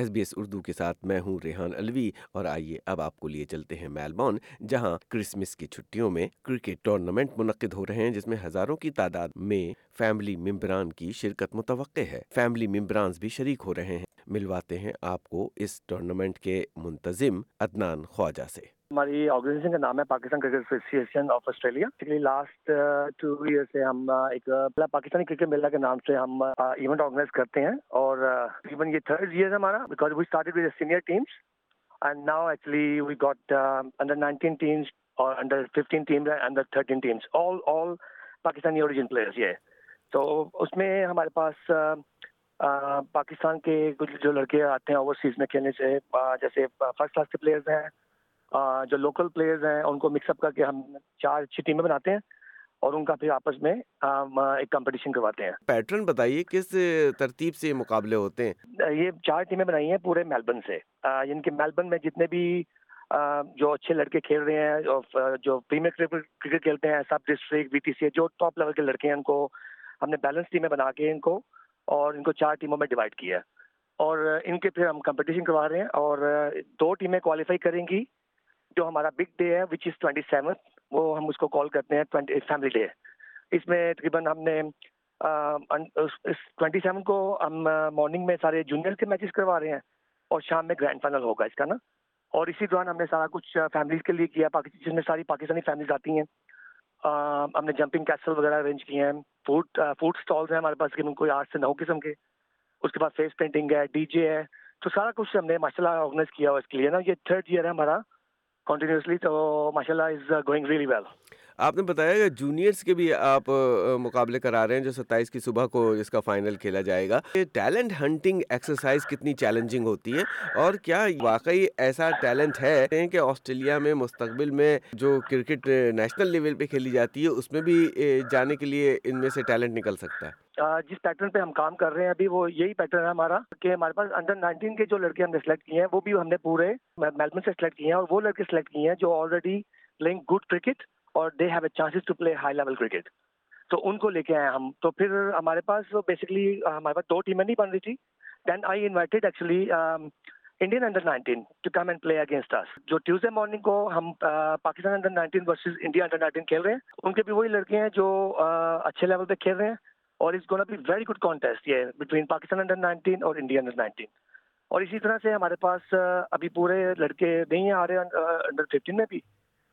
S B S Urdu کے ساتھ میں ہوں ریحان الوی اور آئیے اب آپ کو لیے چلتے ہیں میلبورن، جہاں کرسمس کی چھٹیوں میں کرکٹ ٹورنامنٹ منعقد ہو رہے ہیں، جس میں ہزاروں کی تعداد میں فیملی ممبران کی شرکت متوقع ہے۔ فیملی ممبرانز بھی شریک ہو رہے ہیں۔ ملواتے ہیں آپ کو اس ٹورنامنٹ کے منتظم عدنان خواجہ سے۔ ہماری آرگنائزیشن کا نام ہے Pakistan cricket association of Australia last two year سے ہم ایک پاکستانی کرکٹ میلہ کے نام سے ہم ایونٹ آرگنائز کرتے ہیں اور ایون یہ تھرڈ ایئر ہے ہمارا because we started with senior teams and now actually we got under nineteen teams اور under fifteen teams under thirteen teams all all Pakistani origin players یہ تو اس میں ہمارے پاس پاکستان کے کچھ جو لڑکے آتے ہیں اوورسیز میں کھیلنے سے جیسے فرسٹ کلاس کے پلیئرز ہیں جو لوکل پلیئرز ہیں ان کو مکس اپ کر کے ہم چار اچھی ٹیمیں بناتے ہیں اور ان کا پھر آپس میں ایک کمپٹیشن کرواتے ہیں۔ پیٹرن بتائیے کس ترتیب سے مقابلے ہوتے ہیں؟ یہ چار ٹیمیں بنائی ہیں پورے میلبرن سے۔ یعنی کہ میلبرن میں جتنے بھی جو اچھے لڑکے کھیل رہے ہیں جو پریمیئر کرکٹ کھیلتے ہیں سب ڈسٹرکٹ وی ٹی سی جو ٹاپ لیول کے لڑکے ہیں ان کو ہم نے بیلنس ٹیمیں بنا کے ان کو اور ان کو چار ٹیموں میں ڈیوائڈ کیا ہے۔ اور ان کے پھر ہم کمپٹیشن کروا رہے ہیں اور دو ٹیمیں کوالیفائی کریں گی۔ جو ہمارا بگ ڈے ہے وچ از ٹوینٹی سیون وہ ہم اس کو کال کرتے ہیں فیملی ڈے اس میں تقریباً ہم نے ٹوینٹی سیون کو ہم مارننگ میں سارے جونیئر کے میچز کروا رہے ہیں اور شام میں گرینڈ فائنل ہوگا اس کا نا. اور اسی دوران ہم نے سارا کچھ فیملیز کے لیے کیا جس میں ساری پاکستانی فیملیز آتی ہیں. ہم نے جمپنگ کیسل وغیرہ ارینج کیے ہیں. فوڈ فوڈ اسٹالس ہیں ہمارے پاس کوئی آٹھ سے نو قسم کے. اس کے بعد فیس پینٹنگ ہے ڈی جے ہے. تو سارا کچھ ہم نے ماشاء اللہ آرگنائز کیا ہوا اس کے لیے نا. یہ تھرڈ ایئر ہے ہمارا. کنٹینیوسلی تو ماشاء اللہ از گوئنگ ریلی ویل آپ نے بتایا کہ جونیئرس کے بھی آپ مقابلے کرا رہے ہیں جو ستائیس کی صبح کو اس کا فائنل کھیلا جائے گا۔ ٹیلنٹ ہنٹنگ ایکسرسائز کتنی چیلنجنگ ہوتی ہے اور کیا واقعی ایسا ٹیلنٹ ہے کہ آسٹریلیا میں مستقبل میں جو کرکٹ نیشنل لیول پہ کھیلی جاتی ہے، اس میں بھی جانے کے لیے ان میں سے ٹیلنٹ نکل سکتا ہے؟ جس پیٹرن پہ ہم کام کر رہے ہیں ابھی، وہ یہی پیٹرن ہے ہمارا کہ ہمارے پاس انڈر نائنٹین کے جو لڑکے ہم نے سلیکٹ کیے ہیں، وہ بھی ہم نے پورے میلبن سے سلیکٹ کیے ہیں اور وہ لڑکے سلیکٹ کیے ہیں جو آلریڈی پلئنگ گڈ کرکٹ اور they have a chances to play high level cricket تو ان کو لے کے آئے ہم. تو پھر ہمارے پاس بیسکلی ہمارے پاس دو ٹیمیں نہیں بن رہی تھی. Then I invited actually Indian under nineteen to come and play against اس جو ٹیوزڈے مارننگ کو ہم Pakistan under nineteen versus India under nineteen کھیل رہے ہیں. ان کے بھی وہی لڑکے ہیں جو اچھے لیول پہ کھیل رہے ہیں. اور it's gonna be very good contest یہ بٹوین پاکستان انڈر نائنٹین اور انڈیا انڈر نائنٹین اور اسی طرح سے ہمارے پاس ابھی پورے لڑکے نہیں آ رہے انڈر ففٹین میں بھی.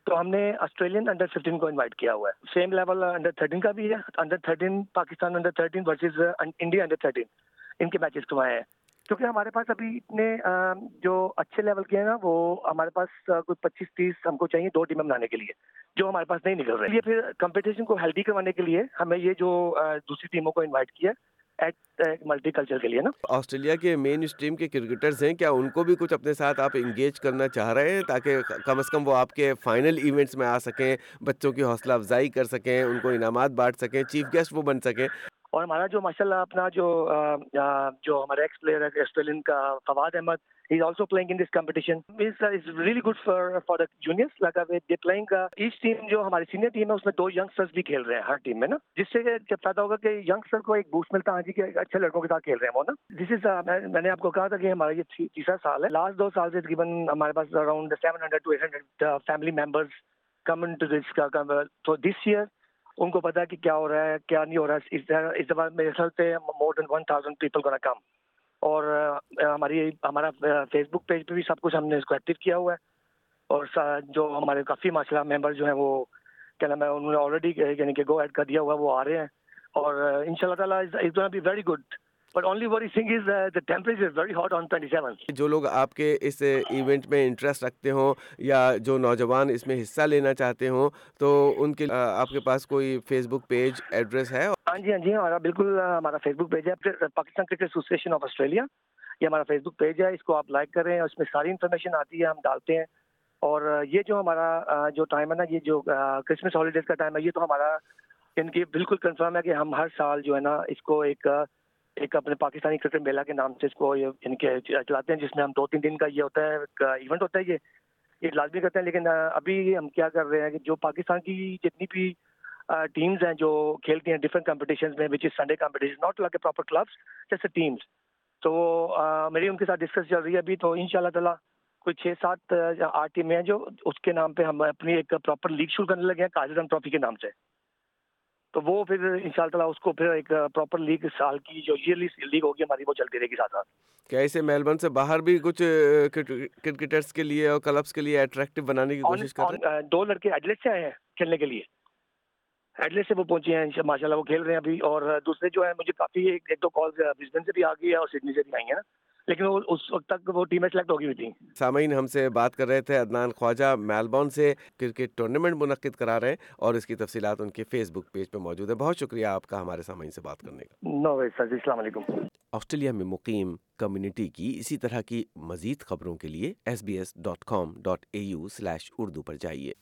تو ہم نے آسٹریلین انڈر ففٹین کو انوائٹ کیا ہوا ہے۔ سیم لیول انڈر تھرٹین کا بھی ہے۔ Under thirteen Pakistan under thirteen versus India under thirteen ان کے میچز کروائے ہیں۔ کیونکہ ہمارے پاس ابھی اتنے جو اچھے لیول کے ہیں نا، وہ ہمارے پاس کوئی پچیس تیس ہم کو چاہیے دو ٹیمیں بنانے کے لیے، جو ہمارے پاس نہیں نکل رہے۔ یہ پھر کمپٹیشن کو ہیلدی کروانے کے لیے ہمیں یہ جو دوسری ٹیموں کو انوائٹ کیا ملٹی کلچر uh, کے لیے نا۔ آسٹریلیا کے مین اسٹریم کے کرکٹرز ہیں۔ کیا ان کو بھی کچھ اپنے ساتھ آپ انگیج کرنا چاہ رہے ہیں تاکہ کم از کم وہ آپ کے فائنل ایونٹس میں آ سکیں، بچوں کی حوصلہ افزائی کر سکیں، ان کو انعامات بانٹ سکیں، چیف گیسٹ وہ بن سکیں۔ اور ہمارا جو ماشاء اللہ اپنا جو جو ہمارا ایکس پلیئر ہے آسٹریلین کا، فواد احمد ہی also playing in this competition really good for for the juniors لگا دے پلئنگ ایچ ٹیم جو ہماری سینئر ٹیم ہے، اس میں دو ینگسٹرز بھی کھیل رہے ہیں، ہر ٹیم میں نا۔ جس سے جب فائدہ ہوگا کہ ینگسٹر کو ایک بوسٹ ملتا ہے ہاں جی کہ اچھے لڑکوں کے ساتھ کھیل رہے ہیں وہ نا۔ دس از uh, میں نے آپ کو کہا تھا کہ ہمارا یہ تیسرا سال ہے۔ لاسٹ دو سال سے تقریباً ہمارے پاس around seven hundred to eight hundred family members come in to this کا تو دس ایئر ان کو پتا ہے کہ کیا ہو رہا ہے، کیا نہیں ہو رہا ہے۔ اس دفعہ میرے خیال سے more than one thousand people کو کم اور ہماری، ہمارا فیس بک پیج پہ بھی سب کچھ ہم نے اس کو ایکٹیو کیا ہوا ہے۔ اور جو ہمارے کافی ماشاء اللہ ممبر جو ہیں وہ، کیا نام ہے، انہوں نے آلریڈی یعنی کہ گو ایڈ کر دیا ہوا ہے، وہ آ رہے ہیں۔ اور ان شاء اللہ تعالیٰ از بی ویری گڈ جو لوگ آپ کے اس ایونٹ میں انٹرسٹ رکھتے ہوں یا جو نوجوان اس میں حصہ لینا چاہتے ہوں تو ان کے آپ کے پاس کوئی فیس بک پیج ایڈریس ہے؟ ہاں جی ہاں جی ہمارا بالکل ہمارا فیس بک پیج ہے Pakistan cricket association of Australia یہ ہمارا فیس بک پیج ہے۔ اس کو آپ لائک کریں اس میں ساری انفارمیشن آتی ہے ہم ڈالتے ہیں۔ اور یہ جو ہمارا جو ٹائم ہے نا یہ جو کرسمس ہالیڈیز کا ٹائم ہے یہ تو ہمارا ان کی بالکل کنفرم ہے کہ ہم ہر سال جو ہے نا اس کو ایک ایک اپنے پاکستانی کرکٹ میلہ کے نام سے اس کو ان کے چلاتے ہیں، جس میں ہم دو تین دن کا یہ ہوتا ہے ایونٹ ہوتا ہے یہ یہ لازمی کرتے ہیں، لیکن ابھی ہم کیا کر رہے ہیں کہ جو پاکستان کی جتنی بھی ٹیمز ہیں جو کھیلتی ہیں ڈفرنٹ کمپٹیشن میں which is Sunday competition not like a proper clubs جیسے ٹیمس تو میری ان کے ساتھ ڈسکس چل رہی ہے ابھی، تو ان شاء اللہ تعالیٰ کوئی چھ سات، آٹھ ٹیمیں ہیں جو اس کے نام پہ ہم اپنی ایک پراپر لیگ شروع کرنے لگے ہیں کاجرم ٹرافی کے نام سے۔ تو وہ پھر ان شاء اللہ اس کو پھر ایک پراپر لیگ سال کی جو ایئرلی لیگ ہوگی ہماری وہ چلتی رہے گی ساتھ ساتھ۔ کیا اسے میلبرن سے باہر بھی کچھ کرکٹرز کے لیے اور کلبس کے لیے اٹریکٹیو بنانے کی کوشش کر رہے ہیں؟ دو لڑکے ایڈلیٹ سے آئے ہیں کھیلنے کے لیے۔ ایڈلیٹ سے وہ پہنچے ہیں ماشاء اللہ وہ کھیل رہے ہیں ابھی۔ اور دوسرے جو ہیں مجھے کافی ایک دو کال برسبن سے بھی آ گئی ہے اور سڈنی سے بھی آئی ہیں لیکن وہ اس وقت تک وہ ٹیمیں سلیکٹ ہو گئی ہوئی تھیں۔ سامعین ہم سے بات کر رہے تھے عدنان خواجہ میلبورن سے کرکٹ ٹورنامنٹ منعقد کرا رہے ہیں اور اس کی تفصیلات ان کے فیس بک پیج پہ موجود ہے بہت شکریہ آپ کا ہمارے سامعین سے بات کرنے کا۔ نو سر جی السلام علیکم۔ آسٹریلیا میں مقیم کمیونٹی کی اسی طرح کی مزید خبروں کے لیے S B S dot com dot A U slash Urdu پر جائیے۔